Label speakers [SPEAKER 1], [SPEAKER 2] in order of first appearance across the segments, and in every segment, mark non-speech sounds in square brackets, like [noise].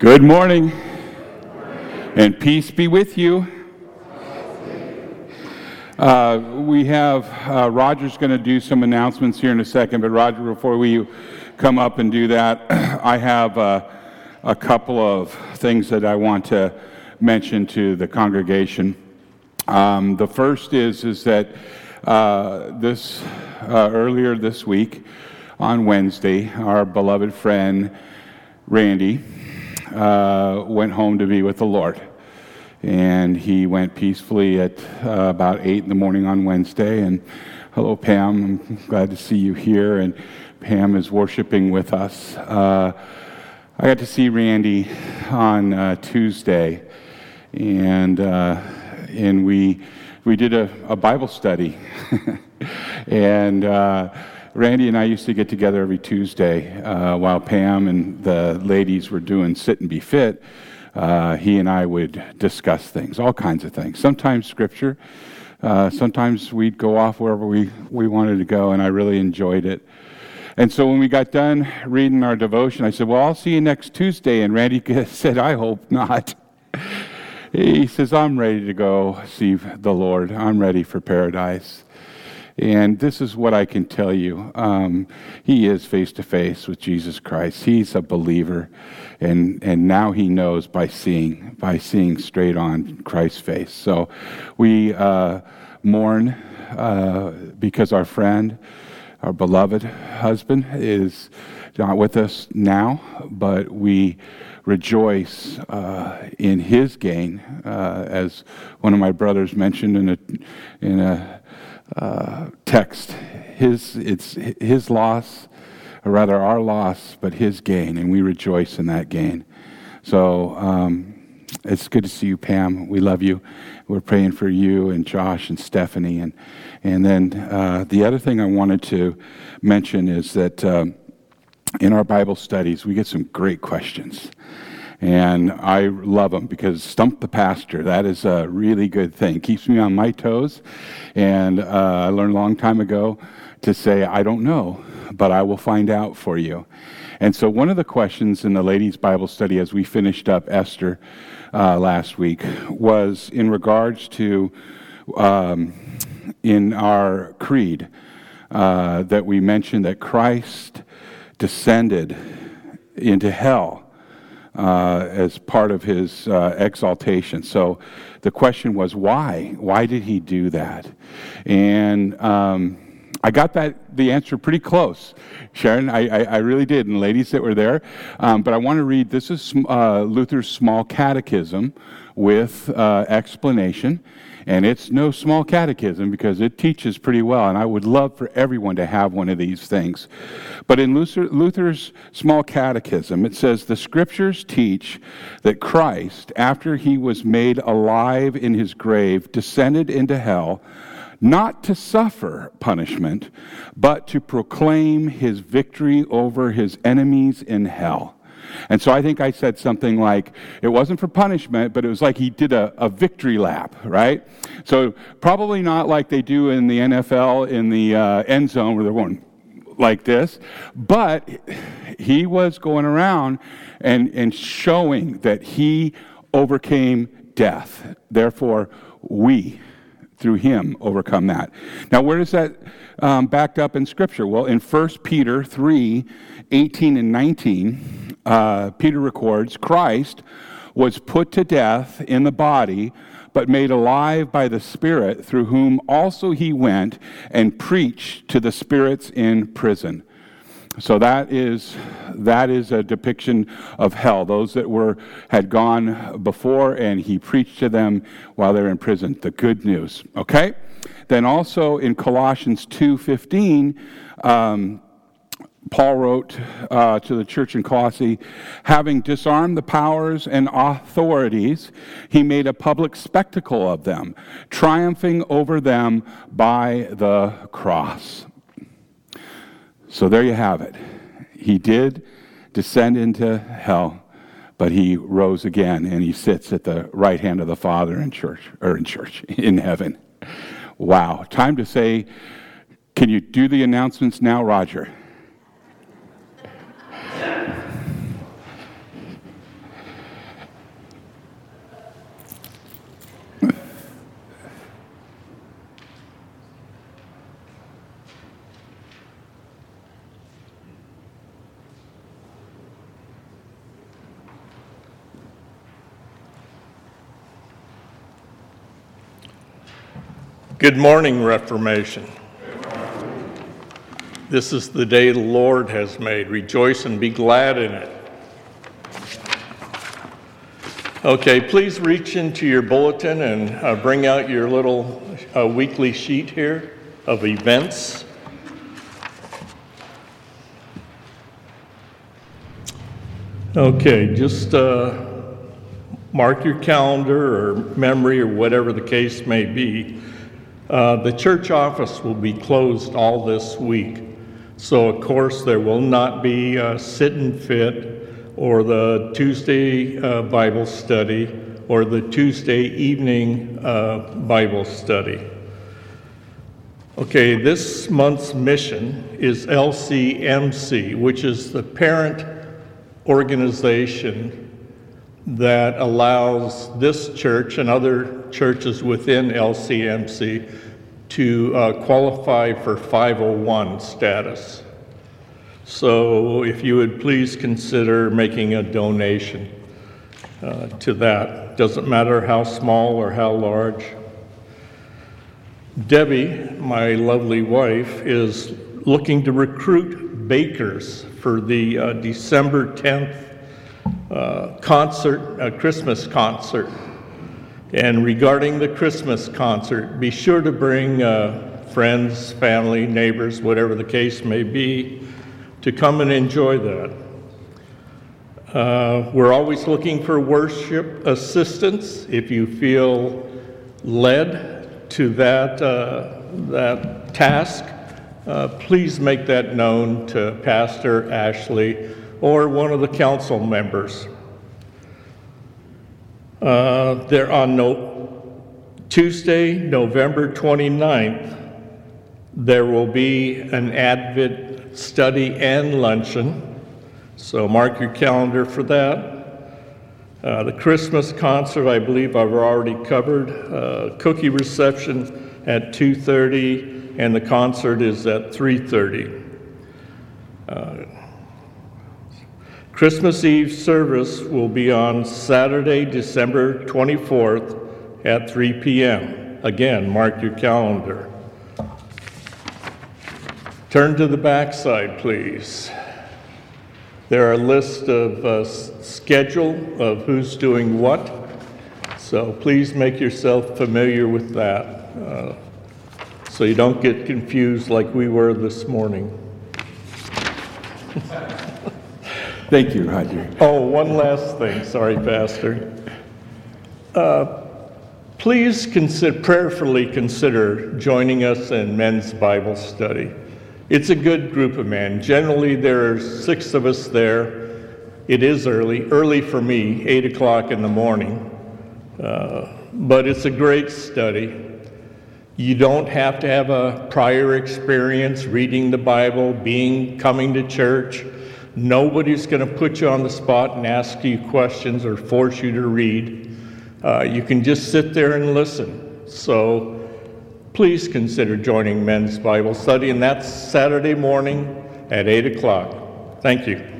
[SPEAKER 1] Good morning, and peace be with you. Uh, we have uh, Roger's going to do some announcements here in a second, but Roger, before we come up and do that, [clears throat] I have uh, a couple of things that I want to mention to the congregation. Um, the first is is that uh, this uh, earlier this week on Wednesday, our beloved friend Randy uh, went home to be with the Lord. And he went peacefully at uh, about 8 in the morning on Wednesday. And hello, Pam. I'm glad to see you here. And Pam is worshiping with us. Uh, I got to see Randy on uh, Tuesday, and, uh, and we, we did a, a Bible study. [laughs] and uh, Randy and I used to get together every Tuesday uh, while Pam and the ladies were doing Sit and Be Fit. Uh, he and I would discuss things, all kinds of things. Sometimes scripture, uh, sometimes we'd go off wherever we, we wanted to go, and I really enjoyed it. And so when we got done reading our devotion, I said, Well, I'll see you next Tuesday. And Randy [laughs] said, I hope not. He says, I'm ready to go see the Lord. I'm ready for paradise. And this is what I can tell you. Um, he is face to face with Jesus Christ. He's a believer. And, and now he knows by seeing, by seeing straight on Christ's face. So we uh, mourn uh, because our friend, our beloved husband, is not with us now, but we rejoice uh, in his gain, uh, as one of my brothers mentioned in a, in a text. His, it's his loss, or rather our loss, but his gain, and we rejoice in that gain. So um, it's good to see you, Pam. We love you. We're praying for you and Josh and Stephanie. And, and then uh, the other thing I wanted to mention is that um, in our Bible studies, we get some great questions. And I love them because stump the pastor, that is a really good thing. Keeps me on my toes. And uh, I learned a long time ago to say, I don't know, but I will find out for you. And so, one of the questions in the ladies' Bible study as we finished up Esther uh, last week was in regards to um, in our creed uh, that we mentioned that Christ descended into hell uh, as part of his uh, exaltation. So the question was, why? Why did he do that? And um, I got that the answer pretty close, Sharon. I, I, I really did, and ladies that were there. Um, but I want to read. This is uh, Luther's Small Catechism with uh, explanation. And it's no small catechism because it teaches pretty well, and I would love for everyone to have one of these things. But in Luther, Luther's small catechism, it says the scriptures teach that Christ, after he was made alive in his grave, descended into hell not to suffer punishment, but to proclaim his victory over his enemies in hell. And so I think I said something like, it wasn't for punishment, but it was like he did a, a victory lap, right? So probably not like they do in the NFL in the uh, end zone where they're going like this, but he was going around and, and showing that he overcame death. Therefore, we through him overcome that. Now, where is that um, backed up in Scripture? Well, in 1 Peter 3 18 and 19, uh, Peter records Christ was put to death in the body, but made alive by the Spirit, through whom also he went and preached to the spirits in prison. So that is that is a depiction of hell. Those that were had gone before, and he preached to them while they're in prison. The good news. Okay. Then also in Colossians two fifteen. Um, Paul wrote uh, to the church in Colossae, having disarmed the powers and authorities, he made a public spectacle of them, triumphing over them by the cross. So there you have it. He did descend into hell, but he rose again and he sits at the right hand of the Father in church, or in church, [laughs] in heaven. Wow. Time to say, can you do the announcements now,
[SPEAKER 2] Good morning, Reformation. This is the day the Lord has made. Rejoice and be glad in it. Okay, please reach into your bulletin and uh, bring out your little uh, weekly sheet here of events. Okay, just uh, mark your calendar or memory or whatever the case may be. Uh, the church office will be closed all this week. So, of course, there will not be a sit and fit or the Tuesday uh, Bible study or the Tuesday evening uh, Bible study. Okay, this month's mission is LCMC, which is the parent organization that allows this church and other churches within LCMC to uh, qualify for 501 status. So if you would please consider making a donation uh, to that. Doesn't matter how small or how large. Debbie, my lovely wife, is looking to recruit bakers for the uh, December 10th uh, concert, a Christmas concert. And regarding the Christmas concert, be sure to bring uh, friends, family, neighbors, whatever the case may be, to come and enjoy that. Uh, we're always looking for worship assistance. If you feel led to that, uh, that task, uh, please make that known to Pastor Ashley or one of the council members. Uh, there on no, Tuesday, November 29th, there will be an Advent study and luncheon. So mark your calendar for that. Uh, the Christmas concert, I believe I've already covered. Uh, cookie reception at 2:30, and the concert is at 3:30. Uh, Christmas Eve service will be on Saturday, December 24th at 3 p.m. Again, mark your calendar. Turn to the backside, please. There are a list of uh, schedule of who's doing what, so please make yourself familiar with that uh, so you don't get confused like we were this morning. [laughs]
[SPEAKER 1] Thank you, Roger.
[SPEAKER 2] Oh, one last thing. Sorry, Pastor. Uh, please consider, prayerfully consider joining us in men's Bible study. It's a good group of men. Generally, there are six of us there. It is early, early for me, 8 o'clock in the morning. Uh, but it's a great study. You don't have to have a prior experience reading the Bible, being coming to church. Nobody's going to put you on the spot and ask you questions or force you to read. Uh, you can just sit there and listen. So please consider joining men's Bible study, and that's Saturday morning at 8 o'clock. Thank you.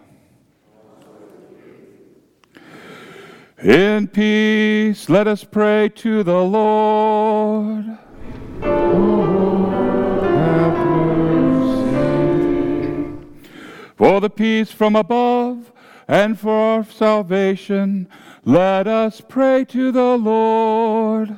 [SPEAKER 1] In peace, let us pray to the Lord. For the peace from above and for our salvation, let us pray to the Lord.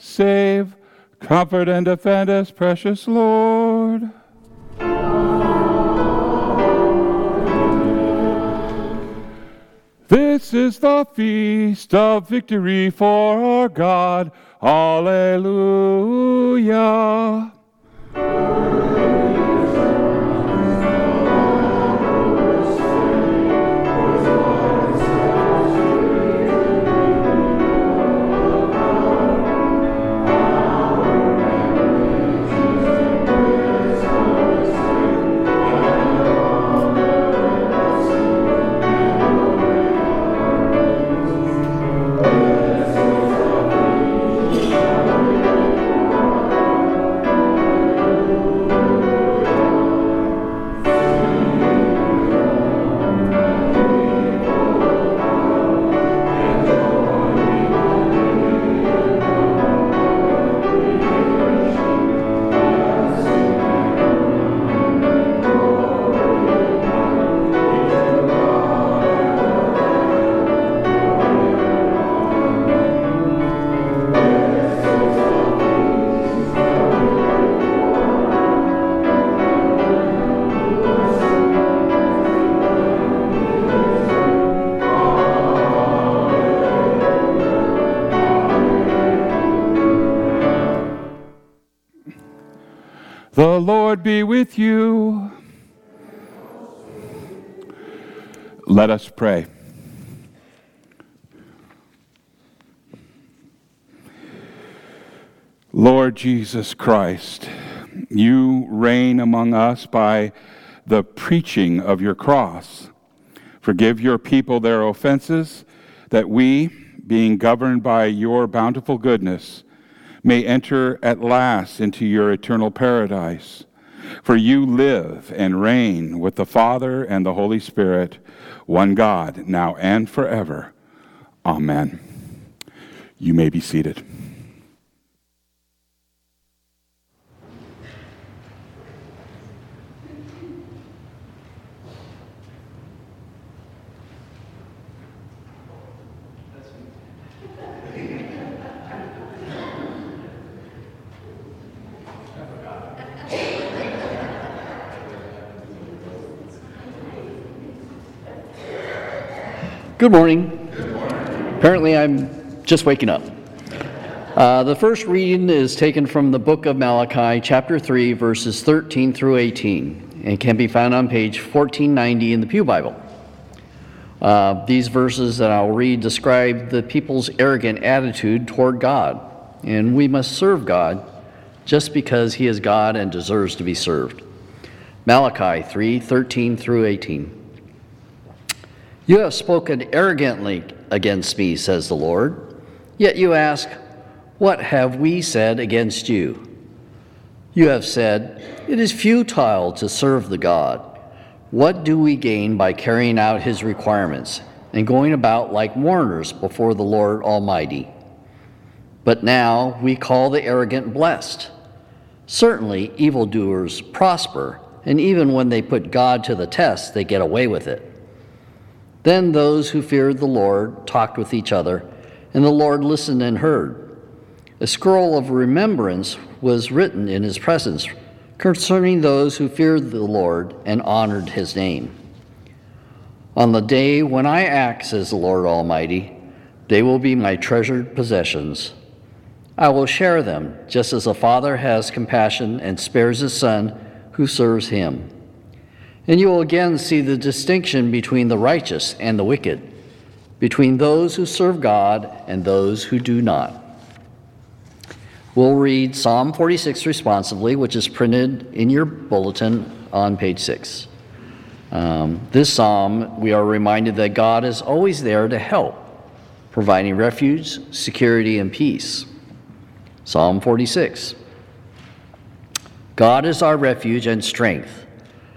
[SPEAKER 1] Save, comfort, and defend us, precious Lord. This is the feast of victory for our God. Alleluia. The Lord be with you. Let us pray. Lord Jesus Christ, you reign among us by the preaching of your cross. Forgive your people their offenses, that we, being governed by your bountiful goodness, may enter at last into your eternal paradise. For you live and reign with the Father and the Holy Spirit, one God, now and forever. Amen. You may be seated.
[SPEAKER 3] Good morning. Apparently, I'm just waking up. Uh, the first reading is taken from the book of Malachi, chapter 3, verses 13 through 18, and can be found on page 1490 in the Pew Bible. Uh, these verses that I'll read describe the people's arrogant attitude toward God, and we must serve God just because He is God and deserves to be served. Malachi 3 13 through 18. You have spoken arrogantly against me, says the Lord. Yet you ask, What have we said against you? You have said, It is futile to serve the God. What do we gain by carrying out his requirements and going about like mourners before the Lord Almighty? But now we call the arrogant blessed. Certainly, evildoers prosper, and even when they put God to the test, they get away with it. Then those who feared the Lord talked with each other, and the Lord listened and heard. A scroll of remembrance was written in his presence concerning those who feared the Lord and honored his name. On the day when I act, says the Lord Almighty, they will be my treasured possessions. I will share them, just as a father has compassion and spares his son who serves him. And you will again see the distinction between the righteous and the wicked, between those who serve God and those who do not. We'll read Psalm 46 responsively, which is printed in your bulletin on page 6. Um, this psalm, we are reminded that God is always there to help, providing refuge, security, and peace. Psalm 46 God is our refuge and strength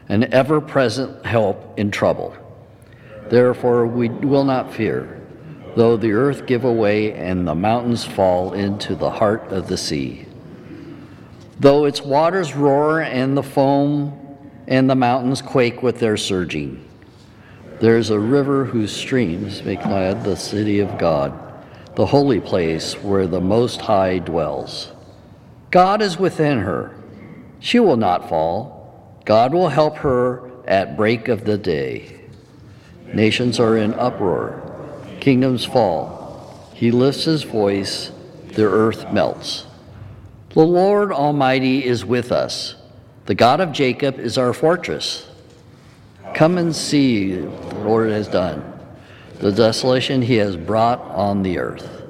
[SPEAKER 3] an ever present help in trouble. Therefore, we will not fear, though the earth give away and the mountains fall into the heart of the sea. Though its waters roar and the foam and the mountains quake with their surging. There is a river whose streams make glad the city of God, the holy place where the Most High dwells. God is within her. She will not fall God will help her at break of the day. Nations are in uproar, kingdoms fall. He lifts his voice, the earth melts. The Lord Almighty is with us. The God of Jacob is our fortress. Come and see what the Lord has done, the desolation he has brought on the earth.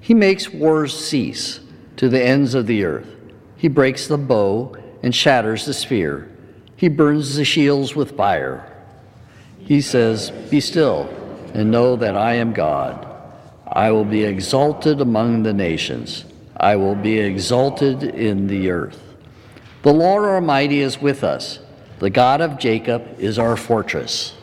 [SPEAKER 3] He makes wars cease to the ends of the earth. He breaks the bow and shatters the spear. He burns the shields with fire. He says, Be still and know that I am God. I will be exalted among the nations. I will be exalted in the earth. The Lord Almighty is with us. The God of Jacob is our fortress.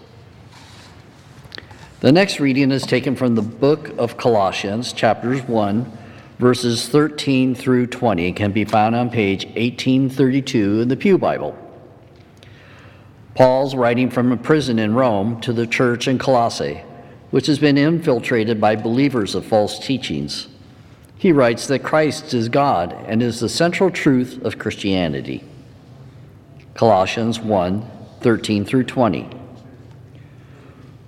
[SPEAKER 3] The next reading is taken from the book of Colossians, chapters 1, verses 13 through 20. It can be found on page 1832 in the Pew Bible. Paul's writing from a prison in Rome to the church in Colossae, which has been infiltrated by believers of false teachings. He writes that Christ is God and is the central truth of Christianity. Colossians 1 13 through 20.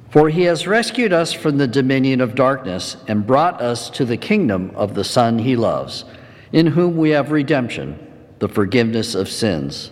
[SPEAKER 3] For he has rescued us from the dominion of darkness and brought us to the kingdom of the Son he loves, in whom we have redemption the forgiveness of sins.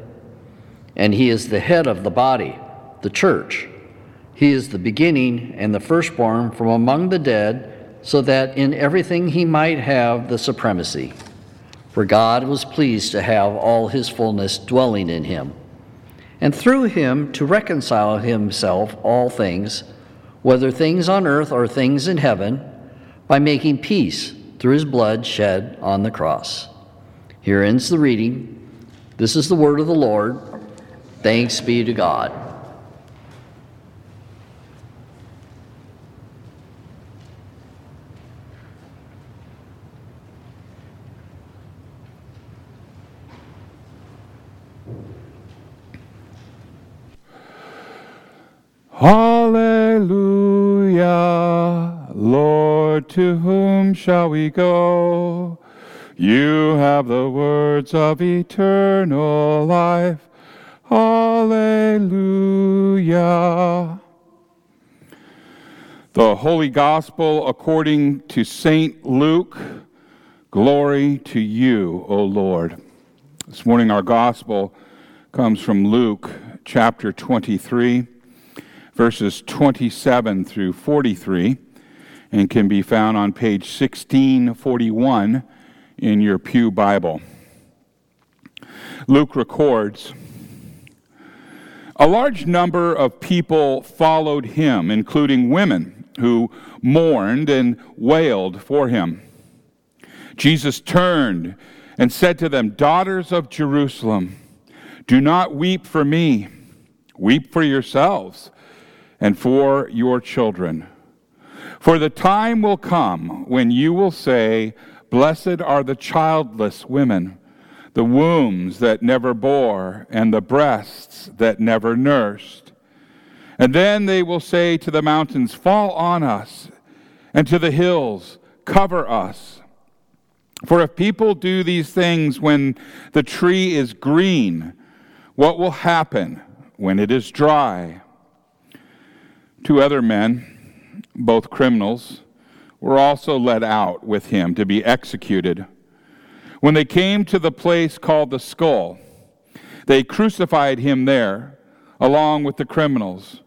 [SPEAKER 3] And he is the head of the body, the church. He is the beginning and the firstborn from among the dead, so that in everything he might have the supremacy. For God was pleased to have all his fullness dwelling in him, and through him to reconcile himself all things, whether things on earth or things in heaven, by making peace through his blood shed on the cross. Here ends the reading. This is the word of the Lord. Thanks be to God.
[SPEAKER 1] Hallelujah. Lord, to whom shall we go? You have the words of eternal life. Hallelujah. The Holy Gospel according to St. Luke. Glory to you, O Lord. This morning, our Gospel comes from Luke chapter 23, verses 27 through 43, and can be found on page 1641 in your Pew Bible. Luke records a large number of people followed him, including women who mourned and wailed for him. Jesus turned and said to them, Daughters of Jerusalem, do not weep for me, weep for yourselves and for your children. For the time will come when you will say, Blessed are the childless women the wombs that never bore, and the breasts that never nursed. And then they will say to the mountains, Fall on us, and to the hills, Cover us. For if people do these things when the tree is green, what will happen when it is dry? Two other men, both criminals, were also led out with him to be executed. When they came to the place called the skull, they crucified him there along with the criminals,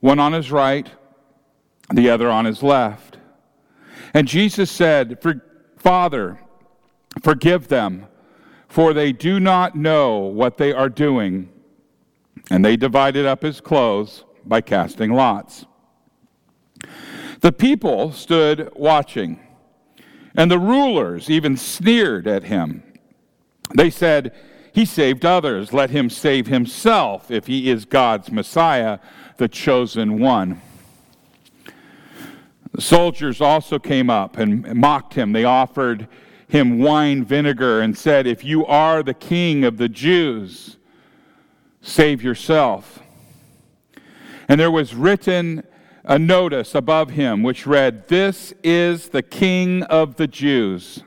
[SPEAKER 1] one on his right, the other on his left. And Jesus said, Father, forgive them, for they do not know what they are doing. And they divided up his clothes by casting lots. The people stood watching. And the rulers even sneered at him. They said, He saved others. Let him save himself if he is God's Messiah, the chosen one. The soldiers also came up and mocked him. They offered him wine vinegar and said, If you are the king of the Jews, save yourself. And there was written a notice above him which read, This is the King of the Jews.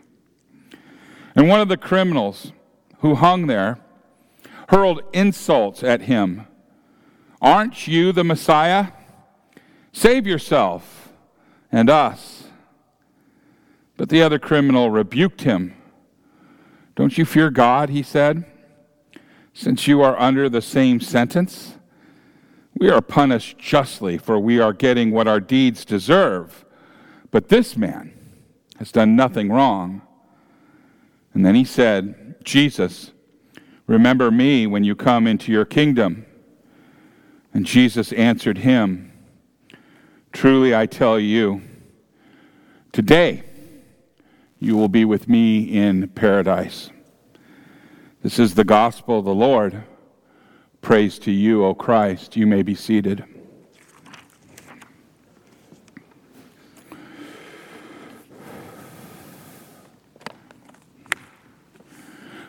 [SPEAKER 1] And one of the criminals who hung there hurled insults at him. Aren't you the Messiah? Save yourself and us. But the other criminal rebuked him. Don't you fear God, he said, since you are under the same sentence? We are punished justly, for we are getting what our deeds deserve. But this man has done nothing wrong. And then he said, Jesus, remember me when you come into your kingdom. And Jesus answered him, Truly I tell you, today you will be with me in paradise. This is the gospel of the Lord. Praise to you, O Christ. You may be seated.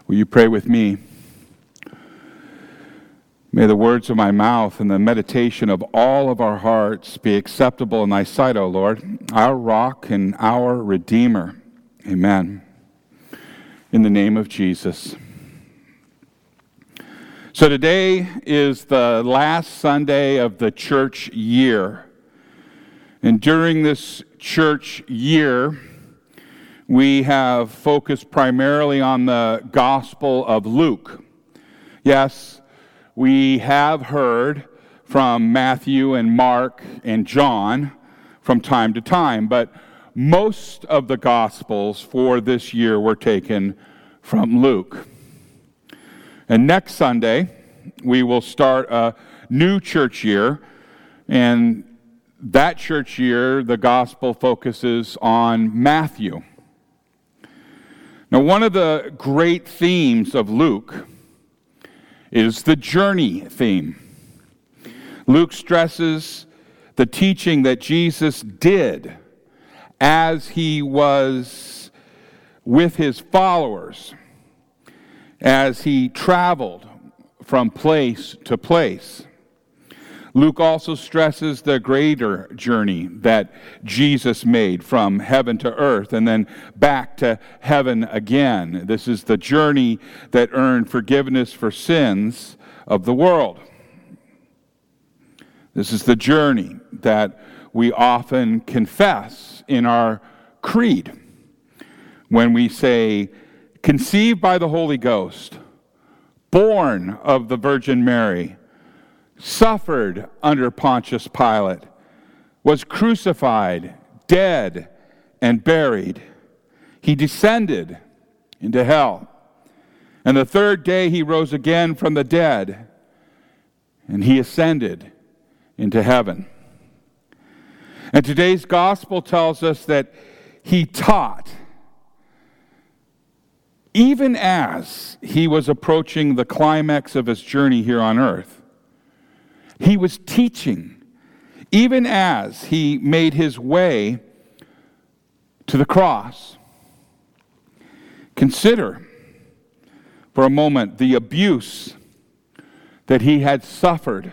[SPEAKER 1] Will you pray with me? May the words of my mouth and the meditation of all of our hearts be acceptable in thy sight, O Lord, our rock and our redeemer. Amen. In the name of Jesus. So today is the last Sunday of the church year. And during this church year, we have focused primarily on the Gospel of Luke. Yes, we have heard from Matthew and Mark and John from time to time, but most of the Gospels for this year were taken from Luke. And next Sunday, we will start a new church year, and that church year, the Gospel focuses on Matthew. Now, one of the great themes of Luke is the journey theme. Luke stresses the teaching that Jesus did as he was with his followers, as he traveled from place to place. Luke also stresses the greater journey that Jesus made from heaven to earth and then back to heaven again. This is the journey that earned forgiveness for sins of the world. This is the journey that we often confess in our creed when we say, conceived by the Holy Ghost, born of the Virgin Mary suffered under Pontius Pilate, was crucified, dead, and buried. He descended into hell. And the third day he rose again from the dead, and he ascended into heaven. And today's gospel tells us that he taught even as he was approaching the climax of his journey here on earth. He was teaching even as he made his way to the cross. Consider for a moment the abuse that he had suffered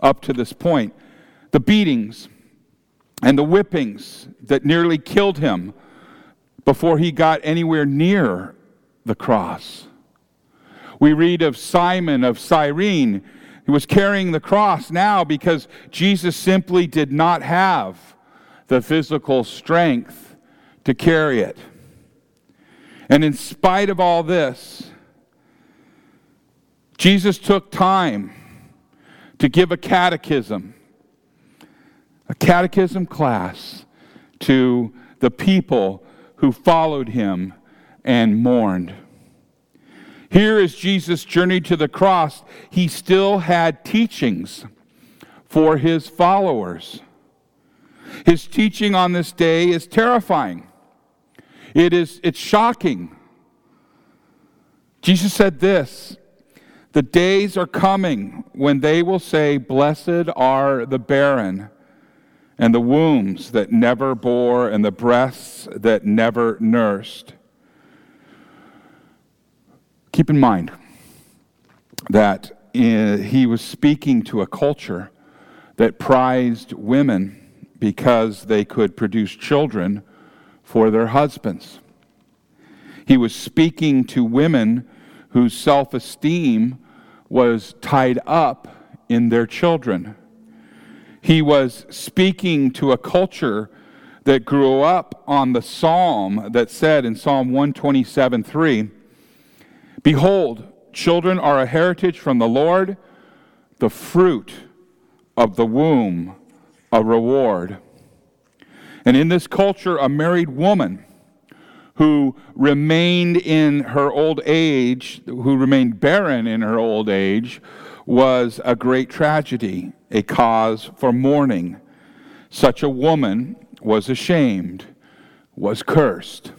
[SPEAKER 1] up to this point, the beatings and the whippings that nearly killed him before he got anywhere near the cross. We read of Simon of Cyrene he was carrying the cross now because Jesus simply did not have the physical strength to carry it. And in spite of all this, Jesus took time to give a catechism, a catechism class to the people who followed him and mourned. Here, as Jesus journeyed to the cross, he still had teachings for his followers. His teaching on this day is terrifying. It is it's shocking. Jesus said this, the days are coming when they will say, Blessed are the barren, and the wombs that never bore, and the breasts that never nursed. Keep in mind that in, he was speaking to a culture that prized women because they could produce children for their husbands. He was speaking to women whose self esteem was tied up in their children. He was speaking to a culture that grew up on the psalm that said in Psalm 127 3, Behold, children are a heritage from the Lord, the fruit of the womb, a reward. And in this culture, a married woman who remained in her old age, who remained barren in her old age, was a great tragedy, a cause for mourning. Such a woman was ashamed, was cursed.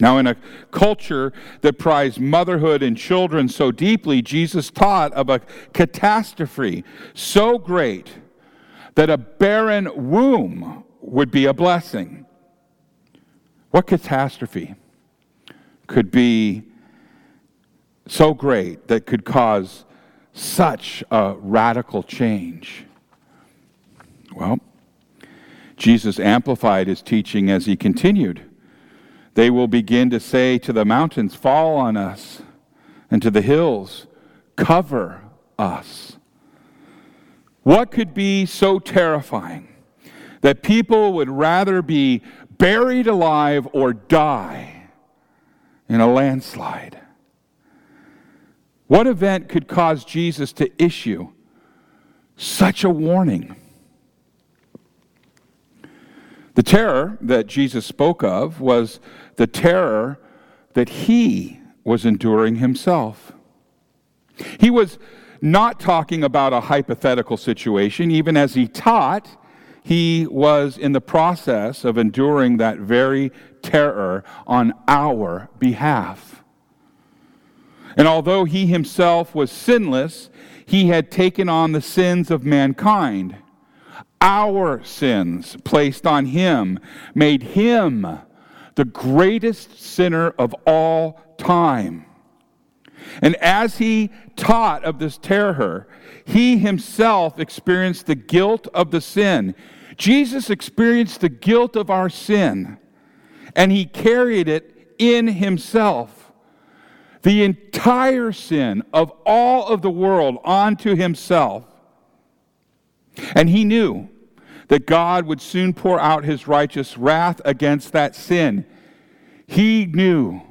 [SPEAKER 1] Now, in a culture that prized motherhood and children so deeply, Jesus taught of a catastrophe so great that a barren womb would be a blessing. What catastrophe could be so great that could cause such a radical change? Well, Jesus amplified his teaching as he continued. They will begin to say to the mountains, Fall on us, and to the hills, Cover us. What could be so terrifying that people would rather be buried alive or die in a landslide? What event could cause Jesus to issue such a warning? The terror that Jesus spoke of was the terror that he was enduring himself. He was not talking about a hypothetical situation. Even as he taught, he was in the process of enduring that very terror on our behalf. And although he himself was sinless, he had taken on the sins of mankind. Our sins placed on him made him the greatest sinner of all time. And as he taught of this terror, he himself experienced the guilt of the sin. Jesus experienced the guilt of our sin, and he carried it in himself. The entire sin of all of the world onto himself. And he knew that God would soon pour out his righteous wrath against that sin. He knew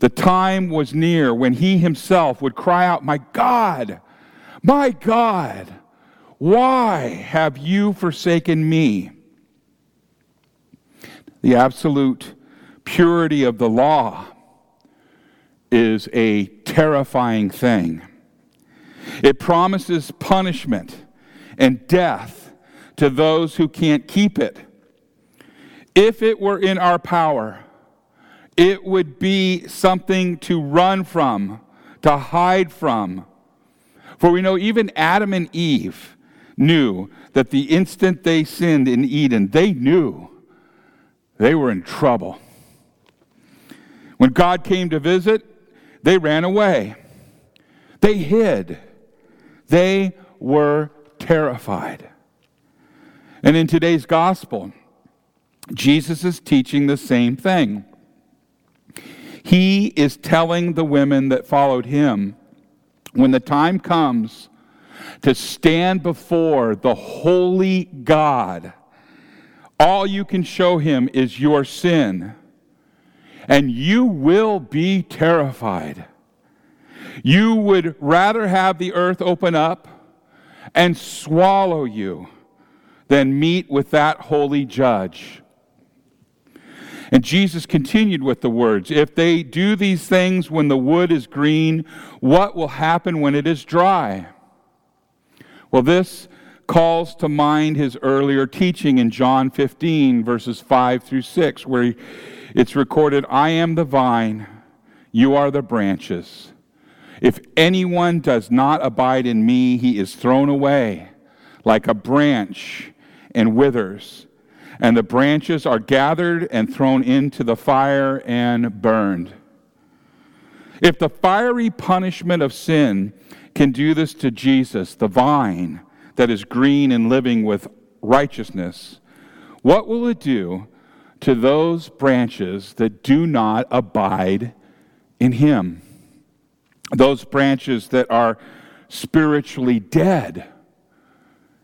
[SPEAKER 1] the time was near when he himself would cry out, My God, my God, why have you forsaken me? The absolute purity of the law is a terrifying thing. It promises punishment and death to those who can't keep it. If it were in our power, it would be something to run from, to hide from. For we know even Adam and Eve knew that the instant they sinned in Eden, they knew they were in trouble. When God came to visit, they ran away. They hid. They were terrified. And in today's gospel, Jesus is teaching the same thing. He is telling the women that followed him when the time comes to stand before the holy God, all you can show him is your sin, and you will be terrified. You would rather have the earth open up and swallow you than meet with that holy judge. And Jesus continued with the words If they do these things when the wood is green, what will happen when it is dry? Well, this calls to mind his earlier teaching in John 15, verses 5 through 6, where it's recorded I am the vine, you are the branches. If anyone does not abide in me, he is thrown away like a branch and withers and the branches are gathered and thrown into the fire and burned. If the fiery punishment of sin can do this to Jesus, the vine that is green and living with righteousness, what will it do to those branches that do not abide in Him? Those branches that are spiritually dead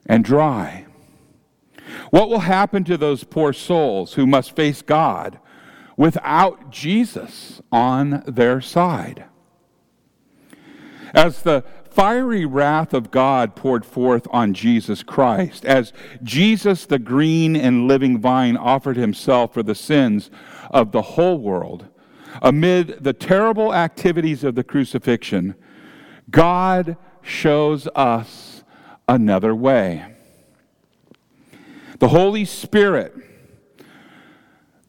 [SPEAKER 1] and dry. What will happen to those poor souls who must face God without Jesus on their side? As the fiery wrath of God poured forth on Jesus Christ, as Jesus, the green and living vine, offered himself for the sins of the whole world, amid the terrible activities of the crucifixion, God shows us another way. The Holy Spirit,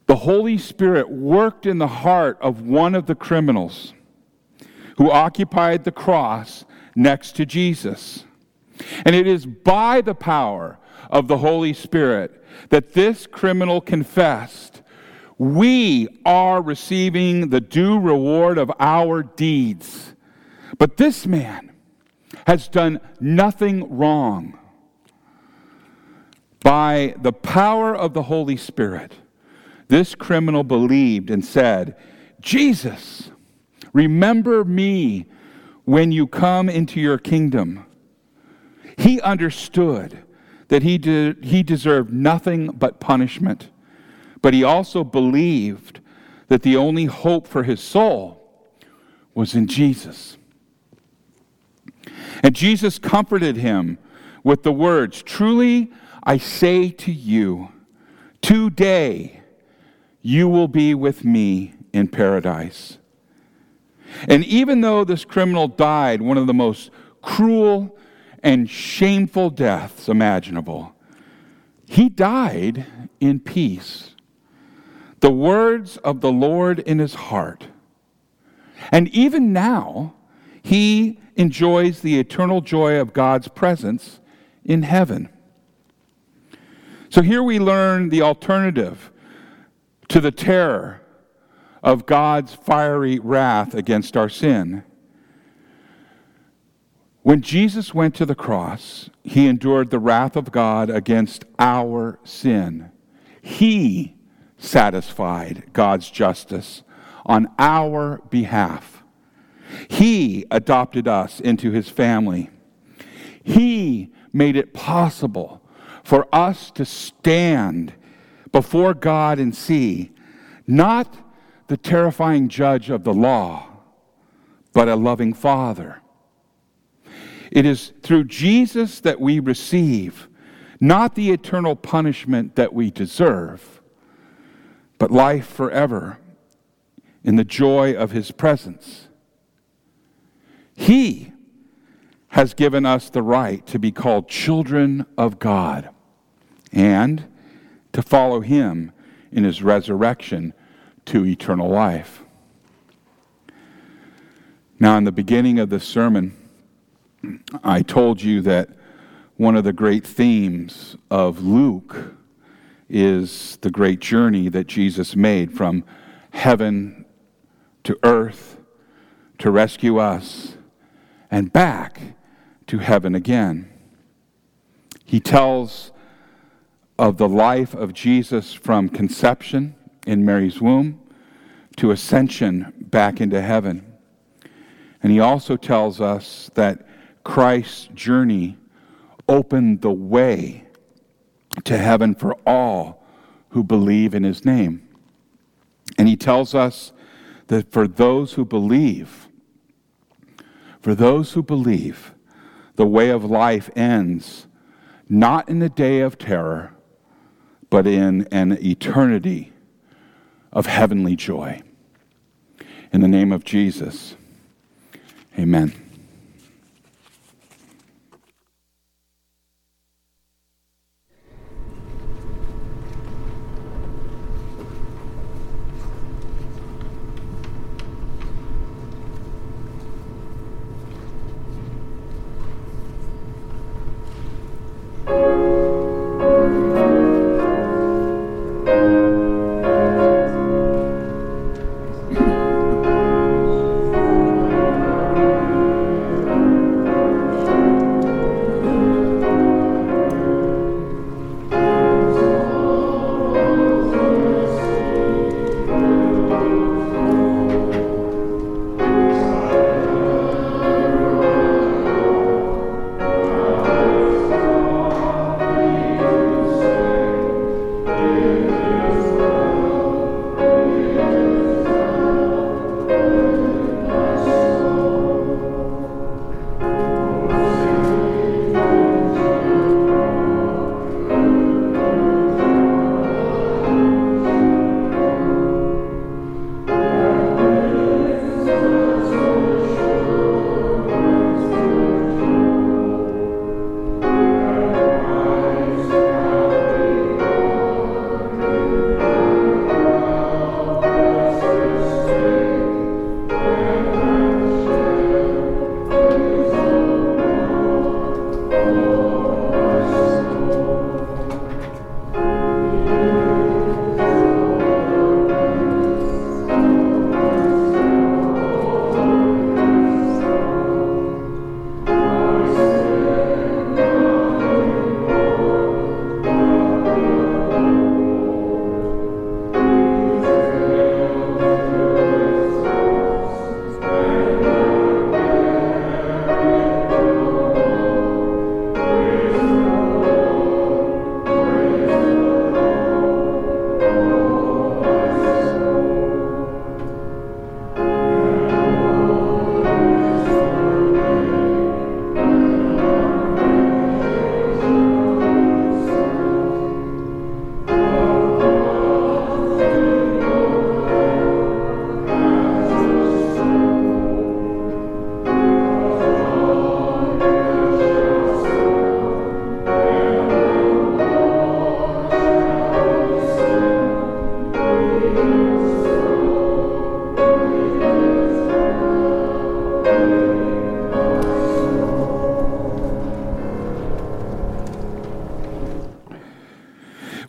[SPEAKER 1] the Holy Spirit worked in the heart of one of the criminals who occupied the cross next to Jesus. And it is by the power of the Holy Spirit that this criminal confessed, We are receiving the due reward of our deeds. But this man, has done nothing wrong. By the power of the Holy Spirit, this criminal believed and said, Jesus, remember me when you come into your kingdom. He understood that he, he deserved nothing but punishment, but he also believed that the only hope for his soul was in Jesus. And Jesus comforted him with the words Truly I say to you, today you will be with me in paradise. And even though this criminal died one of the most cruel and shameful deaths imaginable, he died in peace. The words of the Lord in his heart. And even now, he enjoys the eternal joy of God's presence in heaven. So here we learn the alternative to the terror of God's fiery wrath against our sin. When Jesus went to the cross, he endured the wrath of God against our sin. He satisfied God's justice on our behalf. He adopted us into his family. He made it possible for us to stand before God and see not the terrifying judge of the law, but a loving Father. It is through Jesus that we receive not the eternal punishment that we deserve, but life forever in the joy of his presence. He has given us the right to be called children of God and to follow him in his resurrection to eternal life. Now, in the beginning of this sermon, I told you that one of the great themes of Luke is the great journey that Jesus made from heaven to earth to rescue us and back to heaven again. He tells of the life of Jesus from conception in Mary's womb to ascension back into heaven. And he also tells us that Christ's journey opened the way to heaven for all who believe in his name. And he tells us that for those who believe, for those who believe, the way of life ends not in a day of terror, but in an eternity of heavenly joy. In the name of Jesus, amen.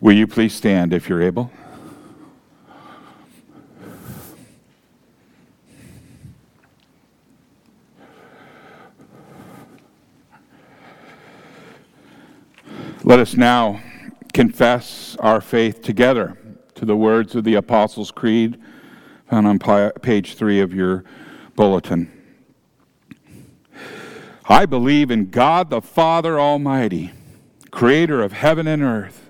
[SPEAKER 1] Will you please stand if you're able? Let us now confess our faith together to the words of the Apostles' Creed found on page three of your bulletin. I believe in God the Father Almighty, creator of heaven and earth.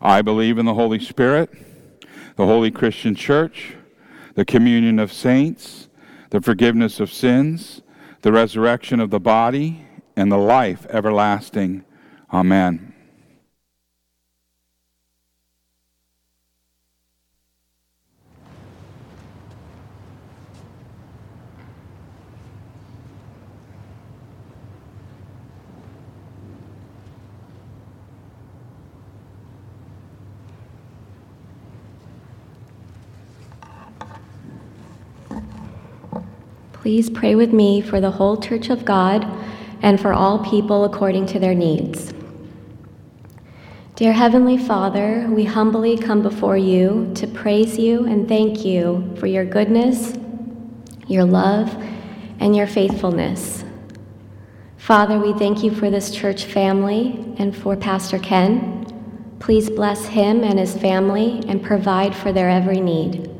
[SPEAKER 1] I believe in the Holy Spirit, the holy Christian church, the communion of saints, the forgiveness of sins, the resurrection of the body, and the life everlasting. Amen.
[SPEAKER 4] Please pray with me for the whole Church of God and for all people according to their needs. Dear Heavenly Father, we humbly come before you to praise you and thank you for your goodness, your love, and your faithfulness. Father, we thank you for this church family and for Pastor Ken. Please bless him and his family and provide for their every need.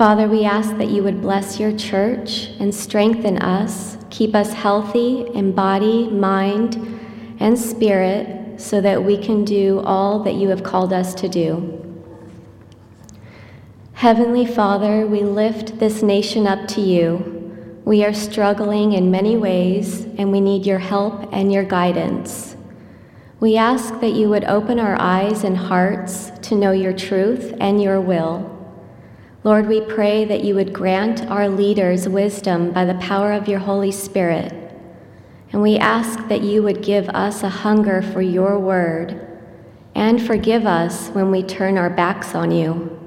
[SPEAKER 4] Father, we ask that you would bless your church and strengthen us, keep us healthy in body, mind, and spirit, so that we can do all that you have called us to do. Heavenly Father, we lift this nation up to you. We are struggling in many ways, and we need your help and your guidance. We ask that you would open our eyes and hearts to know your truth and your will. Lord, we pray that you would grant our leaders wisdom by the power of your Holy Spirit. And we ask that you would give us a hunger for your word and forgive us when we turn our backs on you.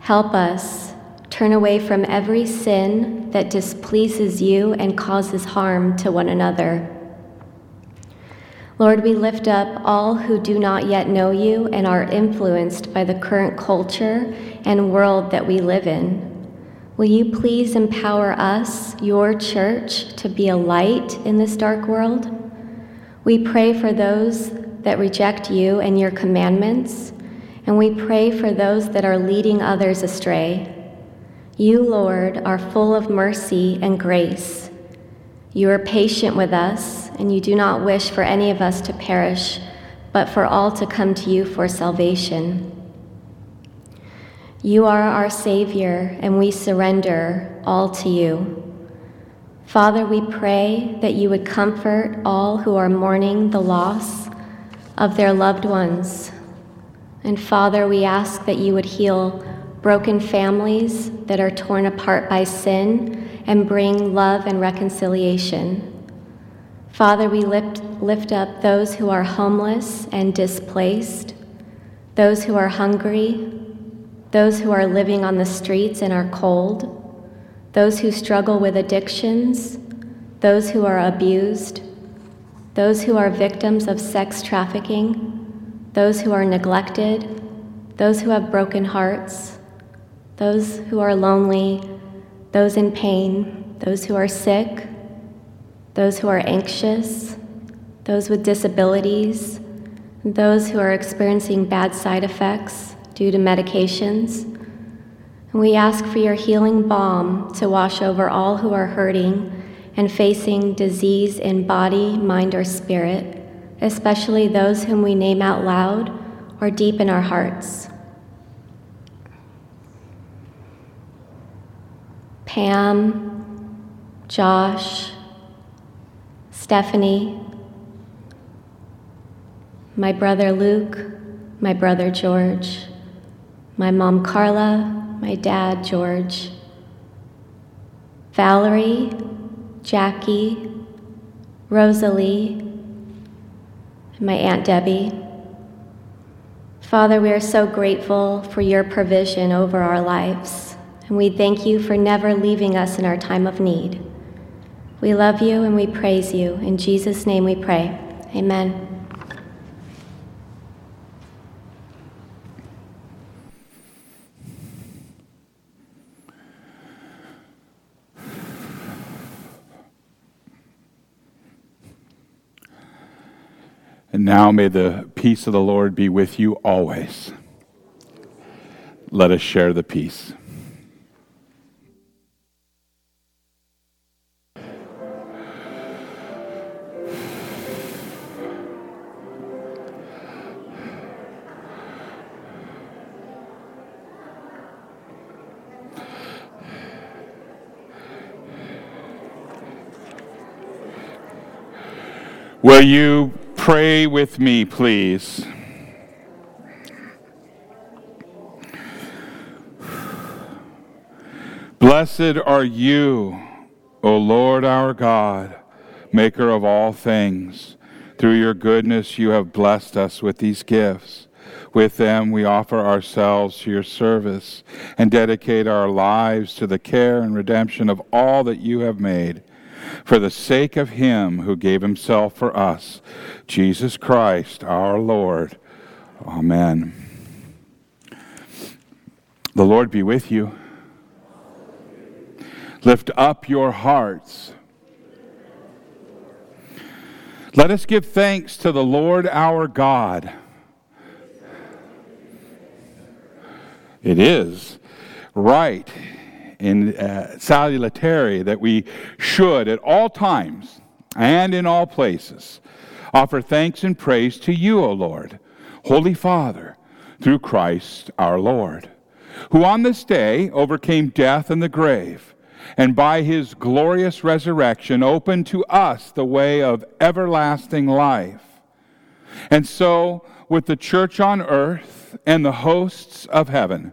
[SPEAKER 4] Help us turn away from every sin that displeases you and causes harm to one another. Lord, we lift up all who do not yet know you and are influenced by the current culture and world that we live in. Will you please empower us, your church, to be a light in this dark world? We pray for those that reject you and your commandments, and we pray for those that are leading others astray. You, Lord, are full of mercy and grace. You are patient with us and you do not wish for any of us to perish, but for all to come to you for salvation. You are our Savior, and we surrender all to you. Father, we pray that you would comfort all who are mourning the loss of their loved ones. And Father, we ask that you would heal broken families that are torn apart by sin and bring love and reconciliation. Father, we lift, lift up those who are homeless and displaced, those who are hungry, those who are living on the streets and are cold, those who struggle with addictions, those who are abused, those who are victims of sex trafficking, those who are neglected, those who have broken hearts, those who are lonely, those in pain, those who are sick, those who are anxious, those with disabilities, those who are experiencing bad side effects due to medications. And we ask for your healing balm to wash over all who are hurting and facing disease in body, mind, or spirit, especially those whom we name out loud or deep in our hearts. Pam, Josh, Stephanie, my brother Luke, my brother George, my mom Carla, my dad George, Valerie, Jackie, Rosalie, and my Aunt Debbie. Father, we are so grateful for your provision over our lives, and we thank you for never leaving us in our time of need. We love you and we praise you. In Jesus' name we pray. Amen.
[SPEAKER 1] And now may the peace of the Lord be with you always. Let us share the peace. Will you pray with me, please? Blessed are you, O Lord our God, maker of all things. Through your goodness, you have blessed us with these gifts. With them, we offer ourselves to your service and dedicate our lives to the care and redemption of all that you have made for the sake of him who gave himself for us, Jesus Christ our Lord. Amen. The Lord be with you. Lift up your hearts. Let us give thanks to the Lord our God. It is right in uh, salutary that we should at all times and in all places offer thanks and praise to you, O Lord, Holy Father, through Christ our Lord, who on this day overcame death and the grave, and by his glorious resurrection opened to us the way of everlasting life. And so, with the church on earth and the hosts of heaven,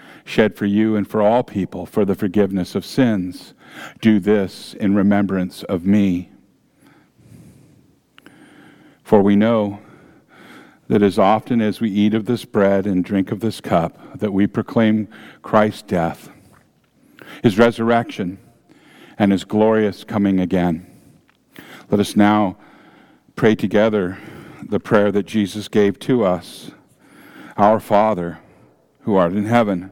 [SPEAKER 1] shed for you and for all people for the forgiveness of sins. Do this in remembrance of me. For we know that as often as we eat of this bread and drink of this cup, that we proclaim Christ's death, his resurrection, and his glorious coming again. Let us now pray together the prayer that Jesus gave to us Our Father, who art in heaven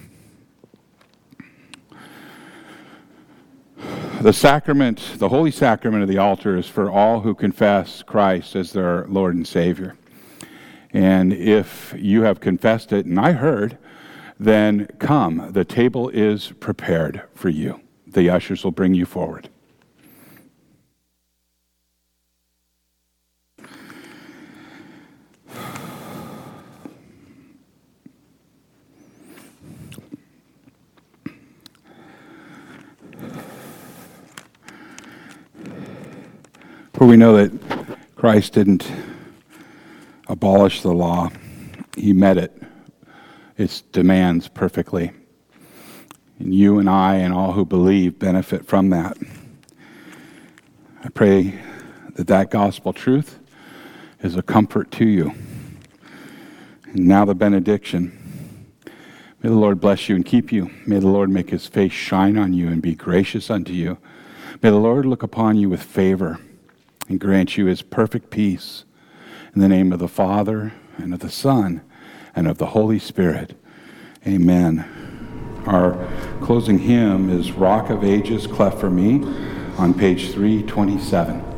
[SPEAKER 1] The sacrament, the holy sacrament of the altar, is for all who confess Christ as their Lord and Savior. And if you have confessed it, and I heard, then come. The table is prepared for you. The ushers will bring you forward. For we know that Christ didn't abolish the law, he met it, its demands perfectly. And you and I and all who believe benefit from that. I pray that that gospel truth is a comfort to you. And now the benediction. May the Lord bless you and keep you. May the Lord make his face shine on you and be gracious unto you. May the Lord look upon you with favor and grant you his perfect peace. In the name of the Father, and of the Son, and of the Holy Spirit. Amen. Our closing hymn is Rock of Ages, Cleft for Me, on page 327.